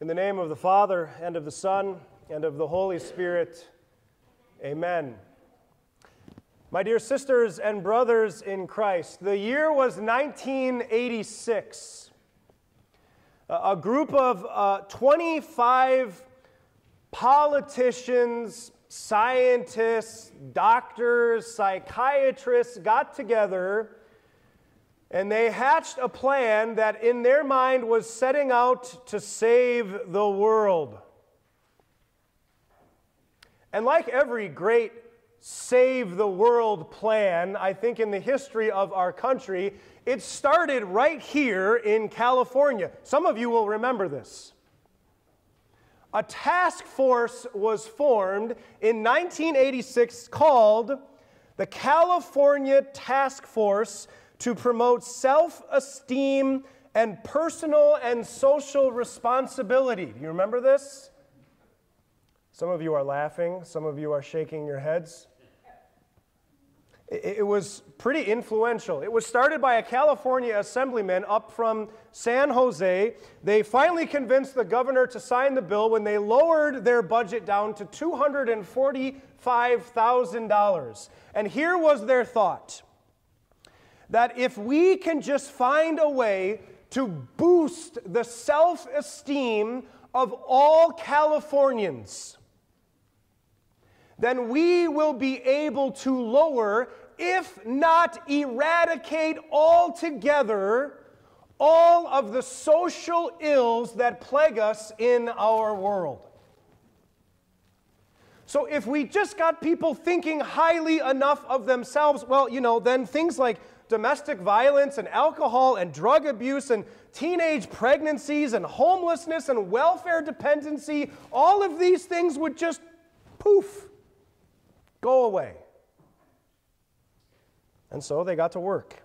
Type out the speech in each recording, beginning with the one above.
In the name of the Father, and of the Son, and of the Holy Spirit, amen. My dear sisters and brothers in Christ, the year was 1986. A group of uh, 25 politicians, scientists, doctors, psychiatrists got together and they hatched a plan that, in their mind, was setting out to save the world. And like every great save the world plan, I think, in the history of our country, it started right here in California. Some of you will remember this. A task force was formed in 1986 called the California Task Force to promote self esteem and personal and social responsibility. Do you remember this? Some of you are laughing, some of you are shaking your heads. It was pretty influential. It was started by a California assemblyman up from San Jose. They finally convinced the governor to sign the bill when they lowered their budget down to $245,000. And here was their thought that if we can just find a way to boost the self esteem of all Californians, then we will be able to lower, if not eradicate altogether, all of the social ills that plague us in our world. So, if we just got people thinking highly enough of themselves, well, you know, then things like domestic violence and alcohol and drug abuse and teenage pregnancies and homelessness and welfare dependency, all of these things would just poof, go away. And so they got to work.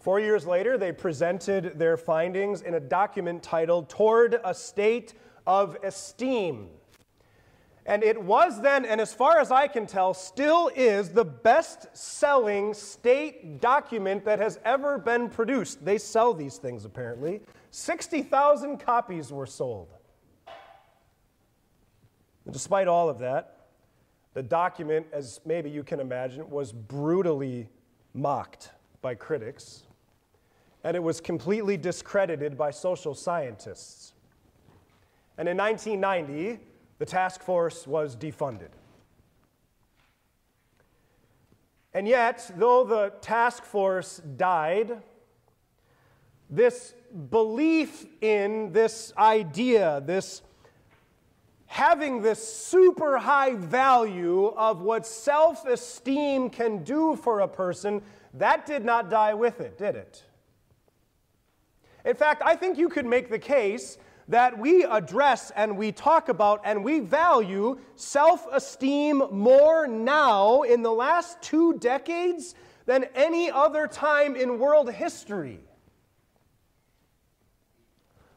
Four years later, they presented their findings in a document titled Toward a State of Esteem. And it was then, and as far as I can tell, still is the best selling state document that has ever been produced. They sell these things apparently. 60,000 copies were sold. And despite all of that, the document, as maybe you can imagine, was brutally mocked by critics, and it was completely discredited by social scientists. And in 1990, the task force was defunded. And yet, though the task force died, this belief in this idea, this having this super high value of what self esteem can do for a person, that did not die with it, did it? In fact, I think you could make the case that we address and we talk about and we value self esteem more now in the last two decades than any other time in world history.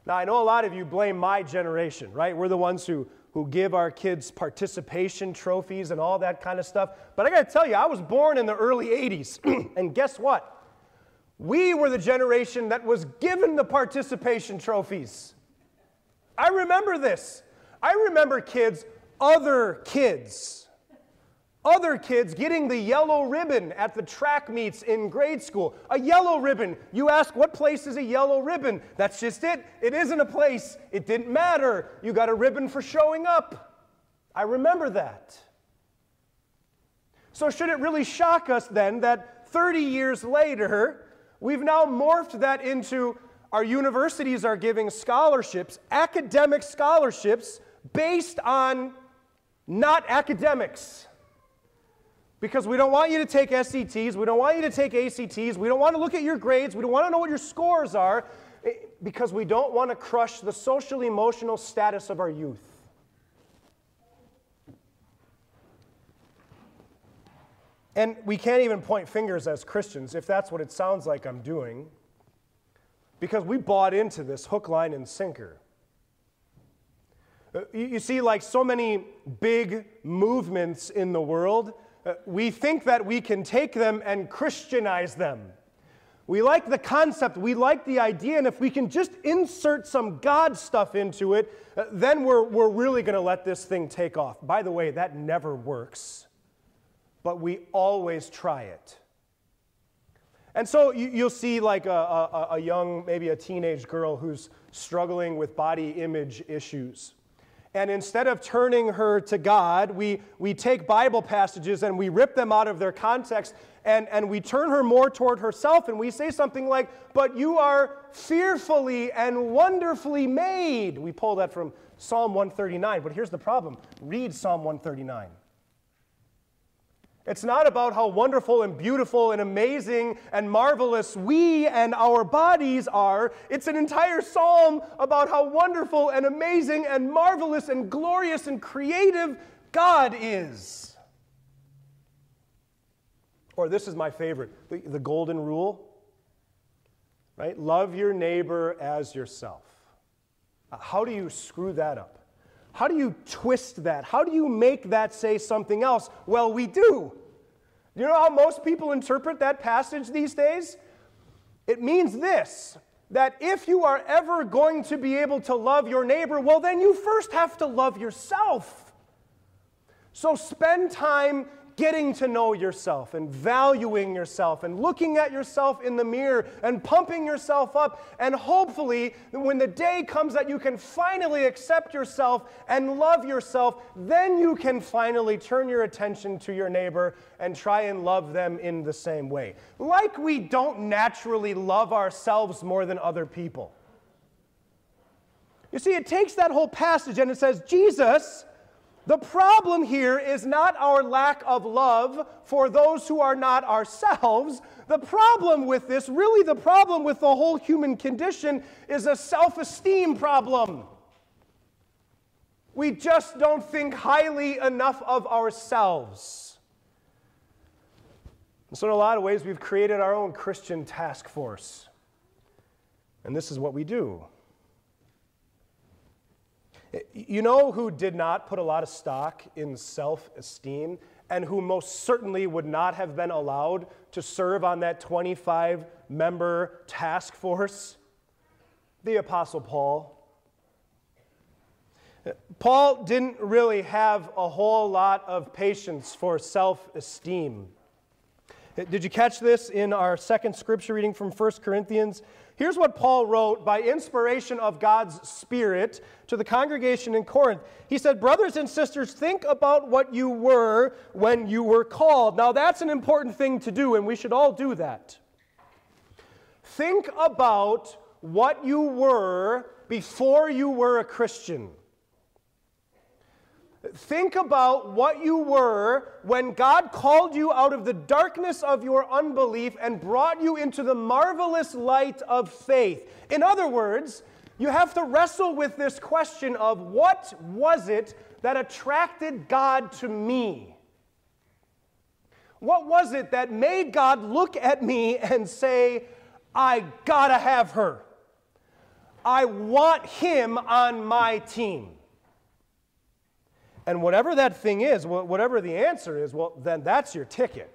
Now, I know a lot of you blame my generation, right? We're the ones who, who give our kids participation trophies and all that kind of stuff. But I got to tell you, I was born in the early 80s. and guess what? We were the generation that was given the participation trophies. I remember this. I remember kids, other kids, other kids getting the yellow ribbon at the track meets in grade school. A yellow ribbon. You ask, what place is a yellow ribbon? That's just it. It isn't a place. It didn't matter. You got a ribbon for showing up. I remember that. So, should it really shock us then that 30 years later, we've now morphed that into our universities are giving scholarships, academic scholarships, based on not academics. Because we don't want you to take SATs, we don't want you to take ACTs, we don't want to look at your grades, we don't want to know what your scores are, eh, because we don't want to crush the social emotional status of our youth. And we can't even point fingers as Christians if that's what it sounds like I'm doing because we bought into this hook, line, and sinker. Uh, you see, like so many big movements in the world, uh, we think that we can take them and Christianize them. We like the concept, we like the idea, and if we can just insert some God stuff into it, uh, then we're, we're really going to let this thing take off. By the way, that never works, but we always try it. And so you, will see like a, a, a young, maybe a teenage girl who's struggling with body image issues. And instead of turning her to God, we, we take Bible passages and we rip them out of their context and, and we turn her more toward herself and we say something like, But you are fearfully and wonderfully made. We pull that from Psalm 139. But here's the problem read Psalm 139. It's not about how wonderful and beautiful and amazing and marvelous we and our bodies are. It's an entire psalm about how wonderful and amazing and marvelous and glorious and creative God is. Or this is my favorite the, the golden rule, right? Love your neighbor as yourself. Uh, how do you screw that up? How do you twist that? How do you make that say something else? Well, we do. Do You know how most people interpret that passage these days? It means this that if you are ever going to be able to love your neighbor, well, then you first have to love yourself. So spend time getting to know yourself and valuing yourself and looking at yourself in the mirror and pumping yourself up. And hopefully, when the day comes that you can finally accept yourself and love yourself, then you can finally turn your attention to your neighbor and try and love them in the same way. Like we don't naturally love ourselves more than other people. You see, it takes that whole passage and it says, Jesus the problem here is not our lack of love for those who are not ourselves. The problem with this, really, the problem with the whole human condition, is a self esteem problem. We just don't think highly enough of ourselves. so, in a lot of ways, we've created our own Christian task force. And this is what we do you know who did not put a lot of stock in self esteem and who most certainly would not have been allowed to serve on that 25 member task force? The Apostle Paul. Paul didn't really have a whole lot of patience for self esteem. Did you catch this in our second scripture reading from 1 Corinthians? Here's what Paul wrote by inspiration of God's Spirit to the congregation in Corinth. He said, Brothers and sisters, think about what you were when you were called. Now, that's an important thing to do, and we should all do that. Think about what you were before you were a Christian. Think about what you were when God called you out of the darkness of your unbelief and brought you into the marvelous light of faith. In other words, you have to wrestle with this question of what was it that attracted God to me? What was it that made God look at me and say, I gotta have her? I want him on my team. And whatever that thing is, whatever the answer is, well, then that's your ticket.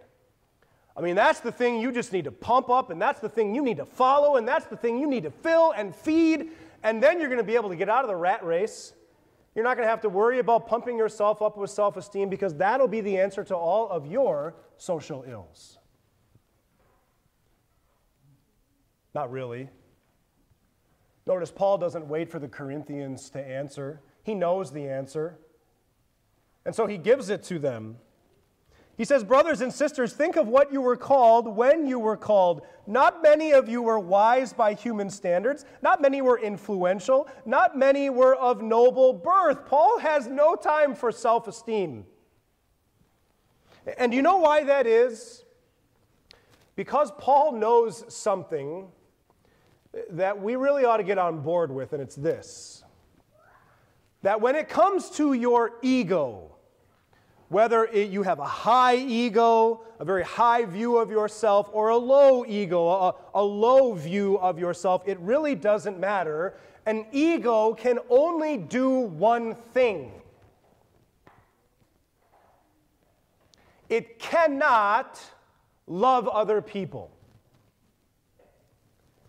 I mean, that's the thing you just need to pump up, and that's the thing you need to follow, and that's the thing you need to fill and feed, and then you're going to be able to get out of the rat race. You're not going to have to worry about pumping yourself up with self esteem because that'll be the answer to all of your social ills. Not really. Notice Paul doesn't wait for the Corinthians to answer, he knows the answer. And so he gives it to them. He says, Brothers and sisters, think of what you were called when you were called. Not many of you were wise by human standards. Not many were influential. Not many were of noble birth. Paul has no time for self esteem. And you know why that is? Because Paul knows something that we really ought to get on board with, and it's this that when it comes to your ego, whether it, you have a high ego, a very high view of yourself, or a low ego, a, a low view of yourself, it really doesn't matter. An ego can only do one thing it cannot love other people.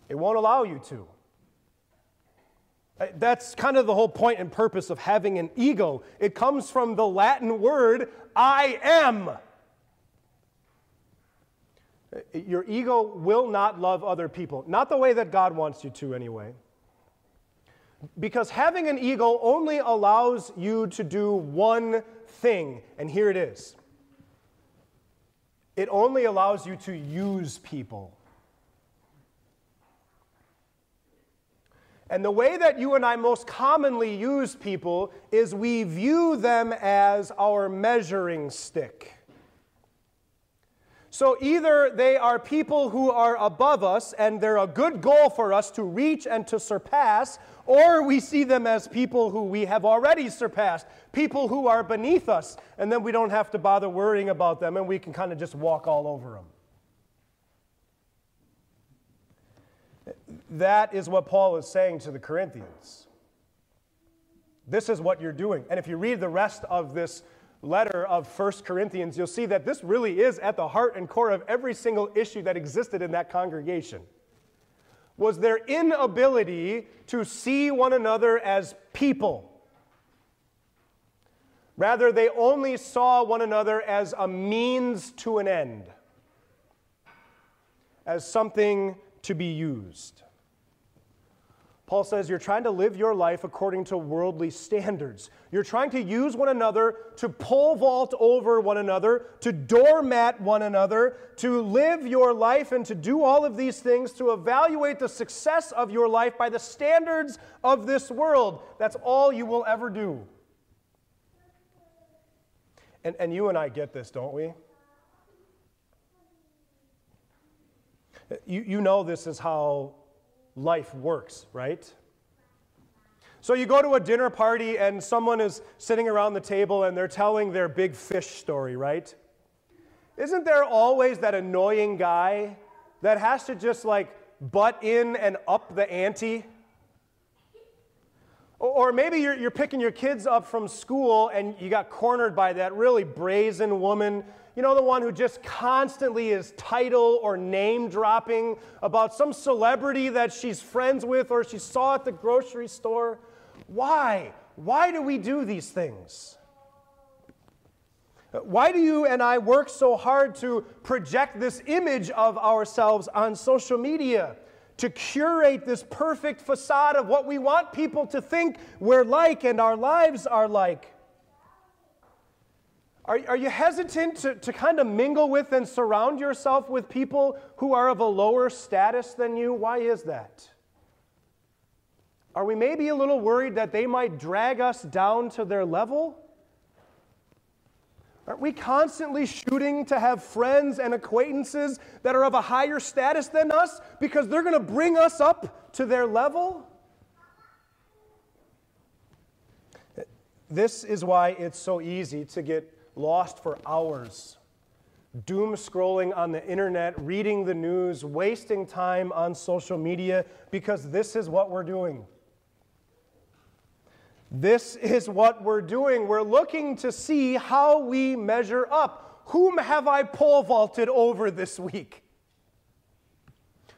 It won't allow you to. Uh, That's kind of the whole point and purpose of having an ego. It comes from the Latin word I am. Uh, Your ego will not love other people, not the way that God wants you to, anyway. Because having an ego only allows you to do one thing, and here it is it only allows you to use people. And the way that you and I most commonly use people is we view them as our measuring stick. So either they are people who are above us and they're a good goal for us to reach and to surpass, or we see them as people who we have already surpassed, people who are beneath us, and then we don't have to bother worrying about them and we can kind of just walk all over them. That is what Paul is saying to the Corinthians. This is what you're doing. And if you read the rest of this letter of 1 Corinthians, you'll see that this really is at the heart and core of every single issue that existed in that congregation. Was their inability to see one another as people. Rather, they only saw one another as a means to an end, as something to be used. Paul says you're trying to live your life according to worldly standards. You're trying to use one another to pole vault over one another, to doormat one another, to live your life and to do all of these things, to evaluate the success of your life by the standards of this world. That's all you will ever do. And, and you and I get this, don't we? You, you know this is how life works, right? So you go to a dinner party and someone is sitting around the table and they're telling their big fish story, right? Isn't there always that annoying guy that has to just like butt in and up the ante? Or maybe you're, you're picking your kids up from school and you got cornered by that really brazen woman you know, the one who just constantly is title or name dropping about some celebrity that she's friends with or she saw at the grocery store? Why? Why do we do these things? Why do you and I work so hard to project this image of ourselves on social media? To curate this perfect facade of what we want people to think we're like and our lives are like. Are, are you hesitant to, to kind of mingle with and surround yourself with people who are of a lower status than you? Why is that? Are we maybe a little worried that they might drag us down to their level? Aren't we constantly shooting to have friends and acquaintances that are of a higher status than us because they're going to bring us up to their level? This is why it's so easy to get lost for hours, doom scrolling on the internet, reading the news, wasting time on social media, because this is what we're doing. This is what we're doing. We're looking to see how we measure up. Whom have I pole vaulted over this week?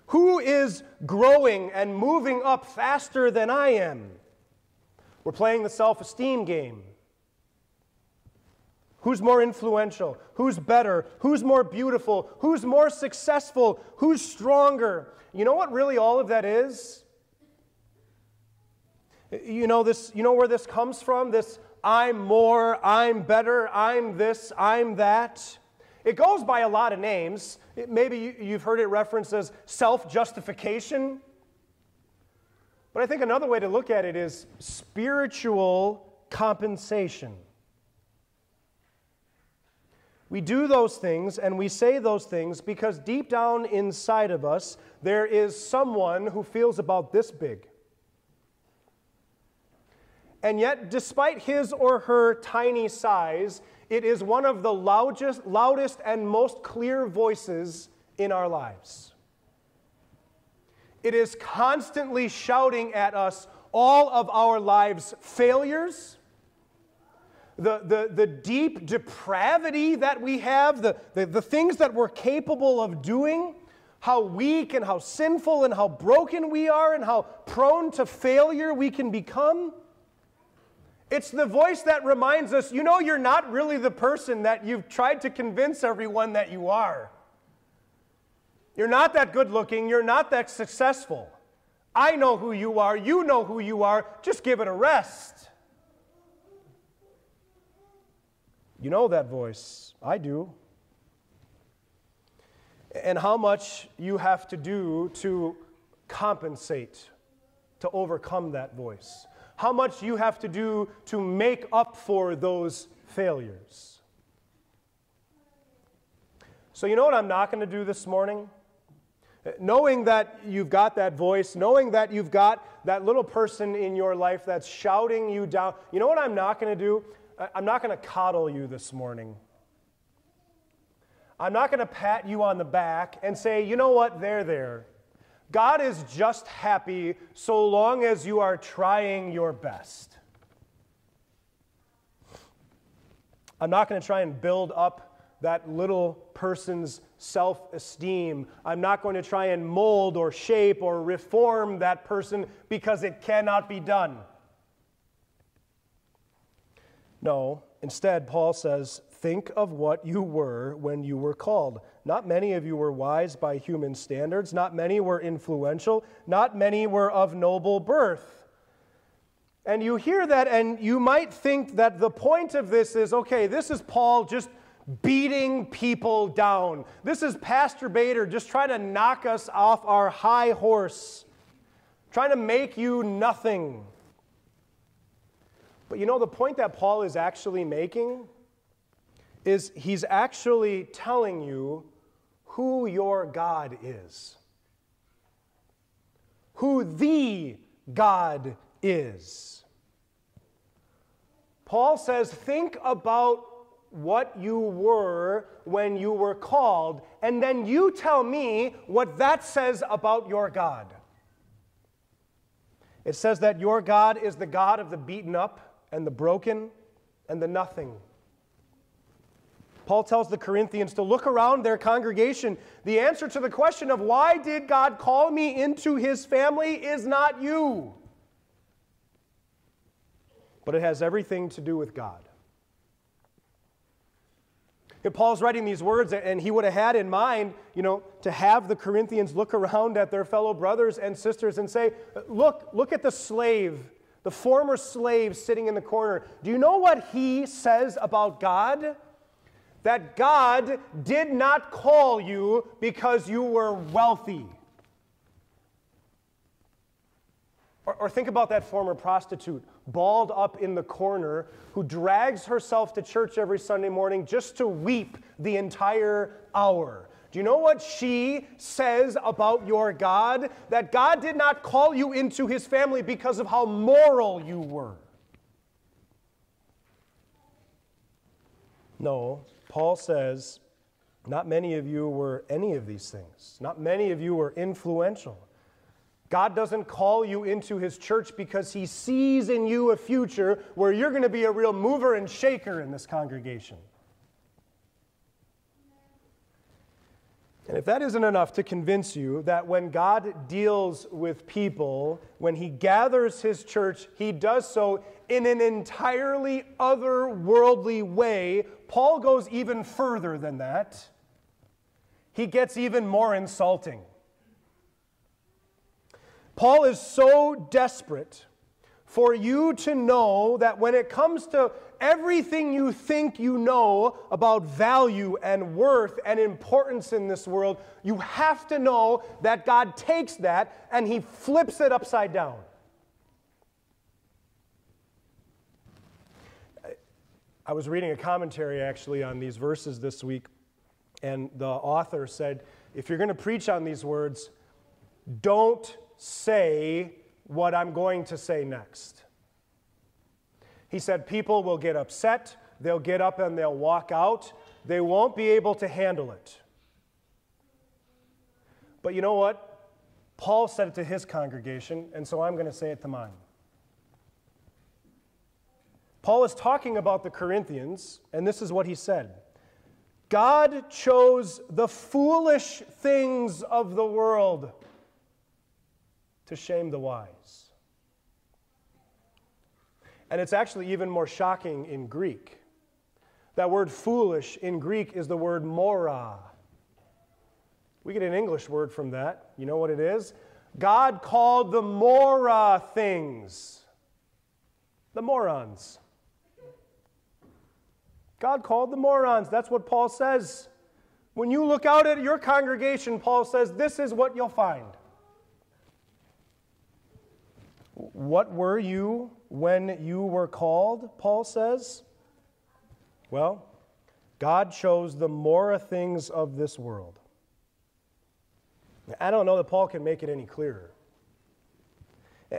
Who is growing and moving up faster than I am? We're playing the self esteem game. Who's more influential? Who's better? Who's more beautiful? Who's more successful? Who's stronger? You know what really all of that is? You know this you know where this comes from? This I'm more, I'm better, I'm this, I'm that. It goes by a lot of names. It, maybe you've heard it referenced as self justification. But I think another way to look at it is spiritual compensation. We do those things and we say those things because deep down inside of us, there is someone who feels about this big. And yet, despite his or her tiny size, it is one of the loudest, loudest and most clear voices in our lives. It is constantly shouting at us all of our lives' failures the, the, the deep depravity that we have, the, the, the things that we're capable of doing, how weak and how sinful and how broken we are and how prone to failure we can become. It's the voice that reminds us you know, you're not really the person that you've tried to convince everyone that you are. You're not that good looking, you're not that successful. I know who you are, you know who you are, just give it a rest. You know that voice. I do. And how much you have to do to compensate, to overcome that voice. How much you have to do to make up for those failures. So, you know what I'm not going to do this morning? Knowing that you've got that voice, knowing that you've got that little person in your life that's shouting you down, you know what I'm not going to do? I'm not going to coddle you this morning. I'm not going to pat you on the back and say, you know what, they're there. God is just happy so long as you are trying your best. I'm not going to try and build up that little person's self esteem. I'm not going to try and mold or shape or reform that person because it cannot be done. No, instead, Paul says, think of what you were when you were called. Not many of you were wise by human standards, not many were influential, not many were of noble birth. And you hear that, and you might think that the point of this is okay, this is Paul just beating people down. This is Pastor Bader just trying to knock us off our high horse, trying to make you nothing. But you know, the point that Paul is actually making is he's actually telling you who your God is, who the God is. Paul says, think about what you were when you were called, and then you tell me what that says about your God. It says that your God is the God of the beaten up and the broken and the nothing. Paul tells the Corinthians to look around their congregation. The answer to the question of why did God call me into his family is not you, but it has everything to do with God. If Paul's writing these words, and he would have had in mind, you know, to have the Corinthians look around at their fellow brothers and sisters and say, Look, look at the slave, the former slave sitting in the corner. Do you know what he says about God? That God did not call you because you were wealthy. Or, or think about that former prostitute balled up in the corner, who drags herself to church every Sunday morning just to weep the entire hour. Do you know what she says about your God? That God did not call you into his family because of how moral you were. No, Paul says, not many of you were any of these things. Not many of you were influential. God doesn't call you into his church because he sees in you a future where you're going to be a real mover and shaker in this congregation. And if that isn't enough to convince you that when God deals with people, when he gathers his church, he does so in an entirely otherworldly way, Paul goes even further than that. He gets even more insulting. Paul is so desperate for you to know that when it comes to everything you think you know about value and worth and importance in this world, you have to know that God takes that and he flips it upside down. I was reading a commentary actually on these verses this week, and the author said, if you're going to preach on these words, don't say what I'm going to say next. He said, People will get upset, they'll get up and they'll walk out, they won't be able to handle it. But you know what? Paul said it to his congregation, and so I'm going to say it to mine. Paul is talking about the Corinthians, and this is what he said God chose the foolish things of the world to shame the wise. And it's actually even more shocking in Greek. That word foolish in Greek is the word mora. We get an English word from that. You know what it is? God called the mora things the morons. God called the morons. That's what Paul says. When you look out at your congregation, Paul says, this is what you'll find. What were you when you were called? Paul says. Well, God chose the Mora things of this world. I don't know that Paul can make it any clearer.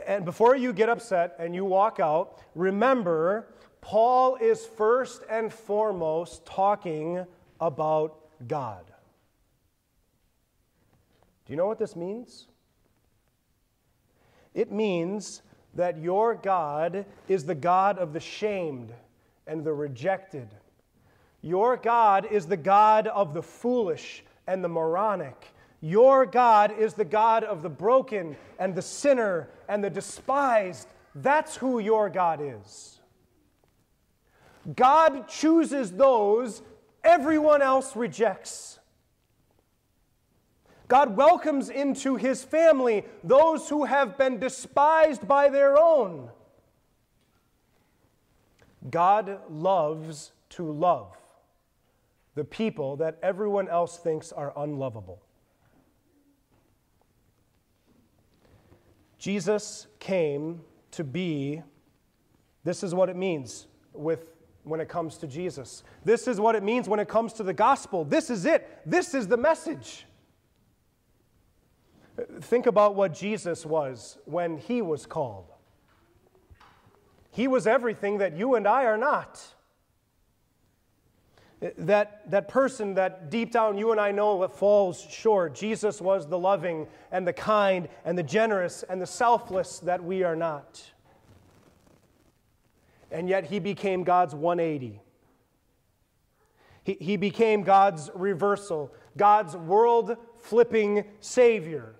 And before you get upset and you walk out, remember, Paul is first and foremost talking about God. Do you know what this means? It means that your God is the God of the shamed and the rejected. Your God is the God of the foolish and the moronic. Your God is the God of the broken and the sinner and the despised. That's who your God is. God chooses those everyone else rejects. God welcomes into his family those who have been despised by their own. God loves to love the people that everyone else thinks are unlovable. Jesus came to be, this is what it means with when it comes to Jesus. This is what it means when it comes to the gospel. This is it. This is the message. Think about what Jesus was when he was called. He was everything that you and I are not. That, that person that deep down you and I know that falls short. Jesus was the loving and the kind and the generous and the selfless that we are not. And yet he became God's 180. He, he became God's reversal, God's world flipping Savior.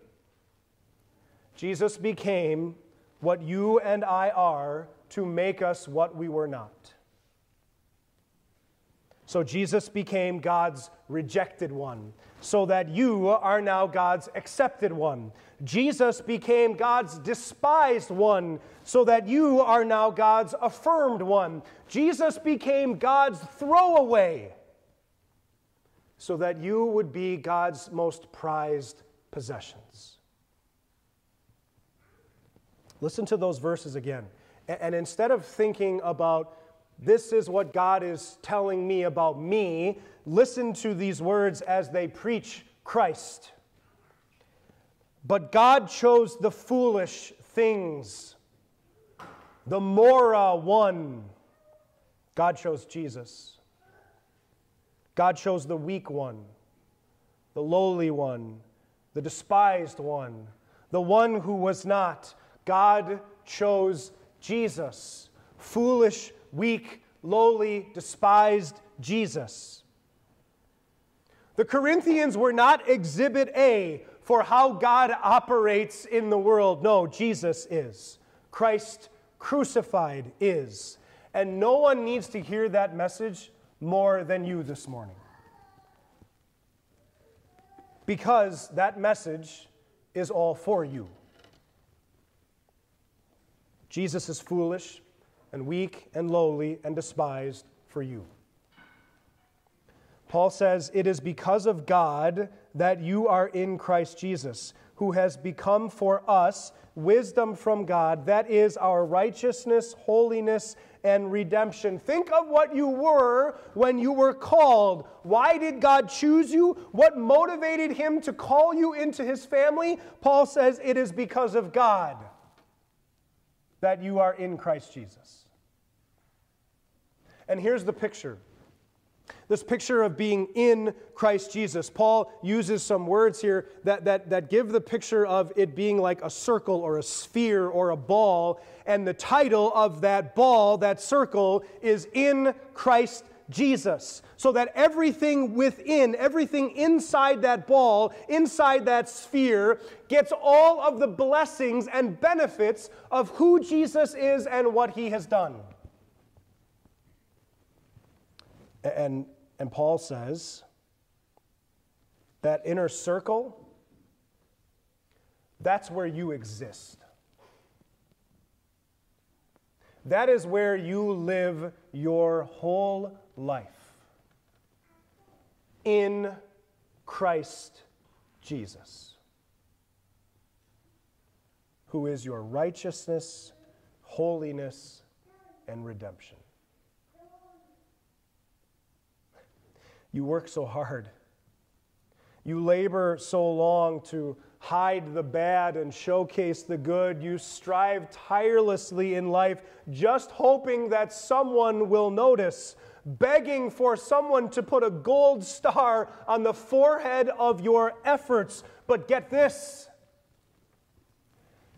Jesus became what you and I are to make us what we were not. So Jesus became God's rejected one, so that you are now God's accepted one. Jesus became God's despised one, so that you are now God's affirmed one. Jesus became God's throwaway, so that you would be God's most prized possessions. Listen to those verses again. And instead of thinking about this is what God is telling me about me. Listen to these words as they preach Christ. But God chose the foolish things, the Mora one. God chose Jesus. God chose the weak one, the lowly one, the despised one, the one who was not. God chose Jesus, foolish weak, lowly, despised Jesus. The Corinthians were not exhibit A for how God operates in the world. No, Jesus is. Christ crucified is. And no one needs to hear that message more than you this morning. Because that message is all for you. Jesus is foolish and weak and lowly and despised for you. Paul says, It is because of God that you are in Christ Jesus, who has become for us wisdom from God, that is our righteousness, holiness, and redemption. Think of what you were when you were called. Why did God choose you? What motivated him to call you into his family? Paul says, It is because of God that you are in Christ Jesus. And here's the picture this picture of being in Christ Jesus. Paul uses some words here that, that, that give the picture of it being like a circle or a sphere or a ball. And the title of that ball, that circle, is In Christ Jesus, so that everything within, everything inside that ball, inside that sphere, gets all of the blessings and benefits of who Jesus is and what he has done. And, and Paul says that inner circle, that's where you exist. That is where you live your whole life in Christ Jesus, who is your righteousness, holiness, and redemption. You work so hard. You labor so long to hide the bad and showcase the good. You strive tirelessly in life, just hoping that someone will notice, begging for someone to put a gold star on the forehead of your efforts. But get this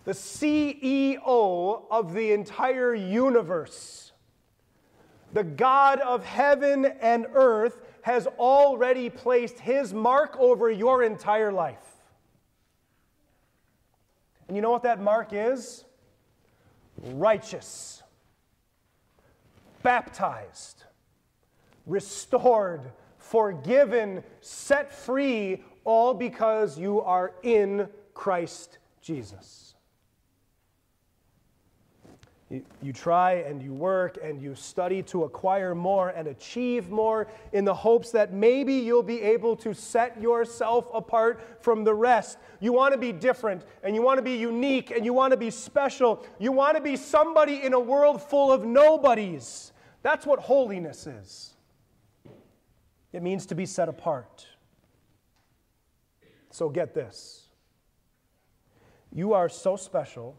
the CEO of the entire universe, the God of heaven and earth, has already placed his mark over your entire life. And you know what that mark is? Righteous, baptized, restored, forgiven, set free, all because you are in Christ Jesus. You, you try and you work and you study to acquire more and achieve more in the hopes that maybe you'll be able to set yourself apart from the rest. You want to be different and you want to be unique and you want to be special. You want to be somebody in a world full of nobodies. That's what holiness is. It means to be set apart. So get this you are so special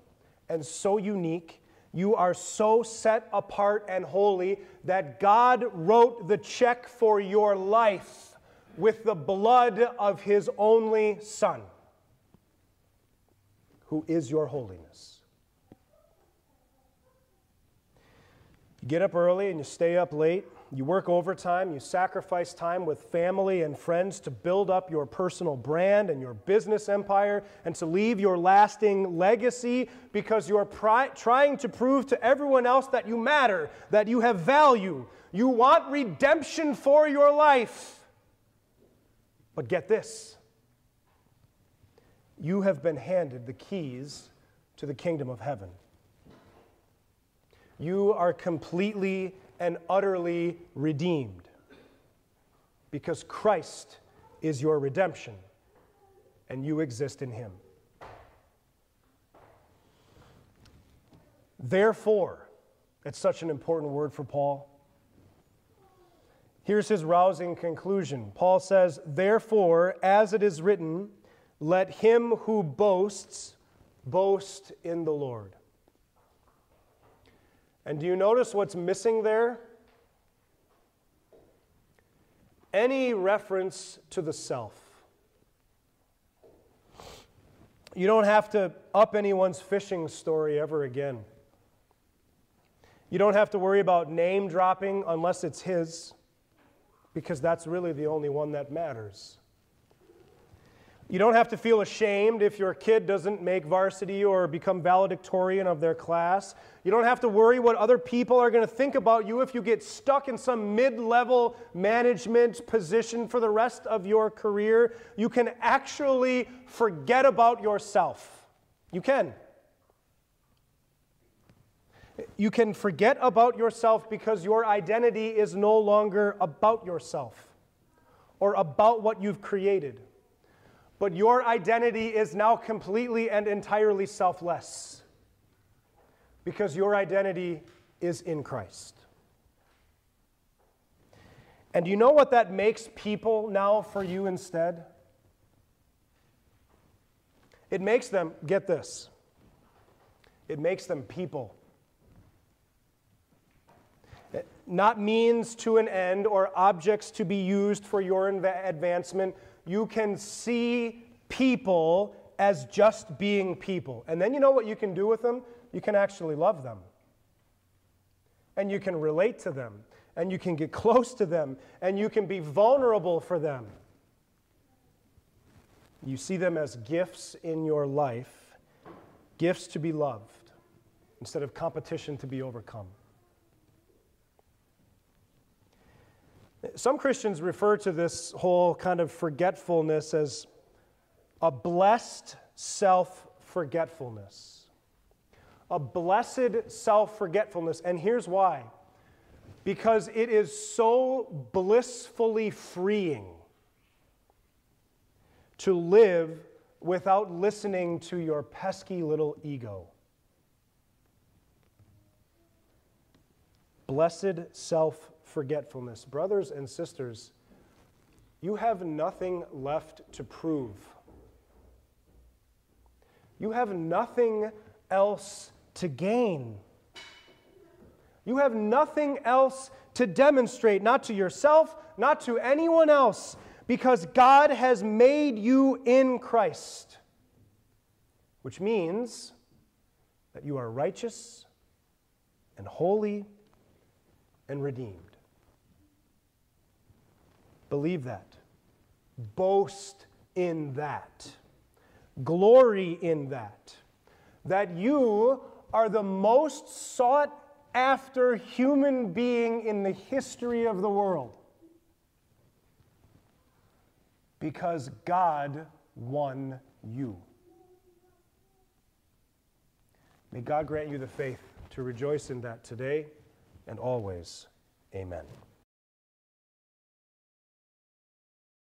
and so unique you are so set apart and holy that God wrote the check for your life with the blood of his only Son, who is your holiness. You get up early and you stay up late. You work overtime, you sacrifice time with family and friends to build up your personal brand and your business empire and to leave your lasting legacy because you're pri- trying to prove to everyone else that you matter, that you have value. You want redemption for your life. But get this you have been handed the keys to the kingdom of heaven. You are completely and utterly redeemed because Christ is your redemption and you exist in Him. Therefore, it's such an important word for Paul. Here's his rousing conclusion. Paul says, Therefore, as it is written, let him who boasts boast in the Lord. And do you notice what's missing there? Any reference to the self. You don't have to up anyone's fishing story ever again. You don't have to worry about name dropping unless it's his, because that's really the only one that matters. You don't have to feel ashamed if your kid doesn't make varsity or become valedictorian of their class. You don't have to worry what other people are going to think about you if you get stuck in some mid level management position for the rest of your career. You can actually forget about yourself. You can. You can forget about yourself because your identity is no longer about yourself or about what you've created but your identity is now completely and entirely selfless because your identity is in Christ. And you know what that makes people now for you instead? It makes them, get this, it makes them people. Not means to an end or objects to be used for your advancement, you can see people as just being people. And then you know what you can do with them? You can actually love them. And you can relate to them. and you can get close to them and you can be vulnerable for them. You see them as gifts in your life, gifts to be loved instead of competition to be overcome. Some Christians refer to this whole kind of forgetfulness as a blessed self forgetfulness. A blessed self forgetfulness. And here's why because it is so blissfully freeing to live without listening to your pesky little ego. Blessed self forgetfulness. Brothers and sisters, you have nothing left to prove. You have nothing else to gain. You have nothing else to demonstrate, not to yourself, not to anyone else, because God has made you in Christ, which means that you are righteous and holy and redeemed. Believe that. Boast in that. Glory in that. That you are the most sought after human being in the history of the world. Because God won you. May God grant you the faith to rejoice in that today and always. Amen.